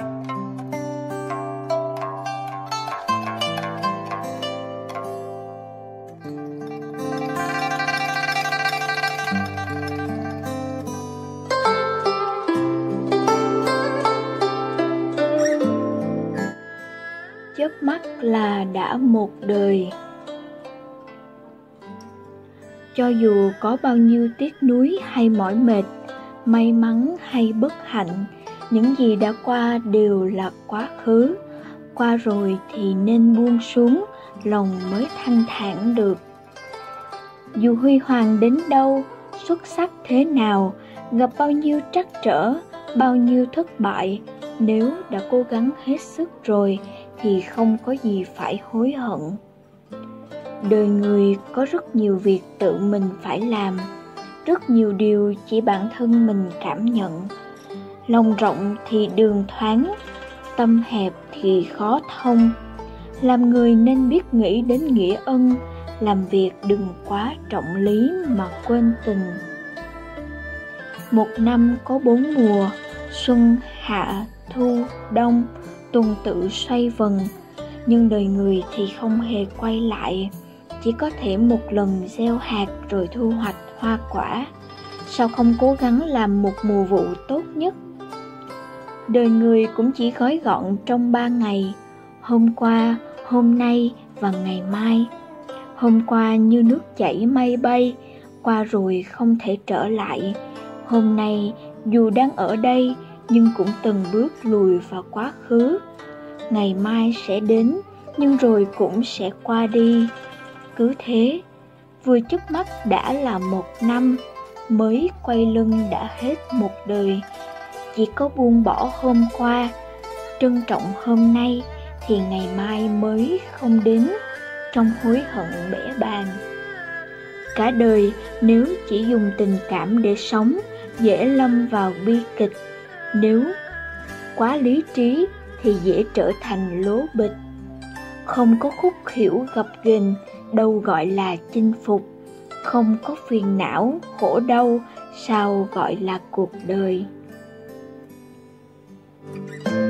chớp mắt là đã một đời. Cho dù có bao nhiêu tiếc nuối hay mỏi mệt, may mắn hay bất hạnh những gì đã qua đều là quá khứ. Qua rồi thì nên buông xuống, lòng mới thanh thản được. Dù huy hoàng đến đâu, xuất sắc thế nào, gặp bao nhiêu trắc trở, bao nhiêu thất bại, nếu đã cố gắng hết sức rồi thì không có gì phải hối hận. Đời người có rất nhiều việc tự mình phải làm, rất nhiều điều chỉ bản thân mình cảm nhận lòng rộng thì đường thoáng, tâm hẹp thì khó thông. Làm người nên biết nghĩ đến nghĩa ân, làm việc đừng quá trọng lý mà quên tình. Một năm có bốn mùa, xuân, hạ, thu, đông, tuần tự xoay vần. Nhưng đời người thì không hề quay lại, chỉ có thể một lần gieo hạt rồi thu hoạch hoa quả. Sao không cố gắng làm một mùa vụ tốt nhất? Đời người cũng chỉ gói gọn trong ba ngày, hôm qua, hôm nay và ngày mai. Hôm qua như nước chảy mây bay, qua rồi không thể trở lại. Hôm nay, dù đang ở đây, nhưng cũng từng bước lùi vào quá khứ. Ngày mai sẽ đến, nhưng rồi cũng sẽ qua đi. Cứ thế, vừa chớp mắt đã là một năm, mới quay lưng đã hết một đời chỉ có buông bỏ hôm qua, trân trọng hôm nay thì ngày mai mới không đến trong hối hận bể bàn cả đời nếu chỉ dùng tình cảm để sống, dễ lâm vào bi kịch. Nếu quá lý trí thì dễ trở thành lố bịch. Không có khúc hiểu gập ghềnh, đâu gọi là chinh phục. Không có phiền não, khổ đau, sao gọi là cuộc đời? Thank you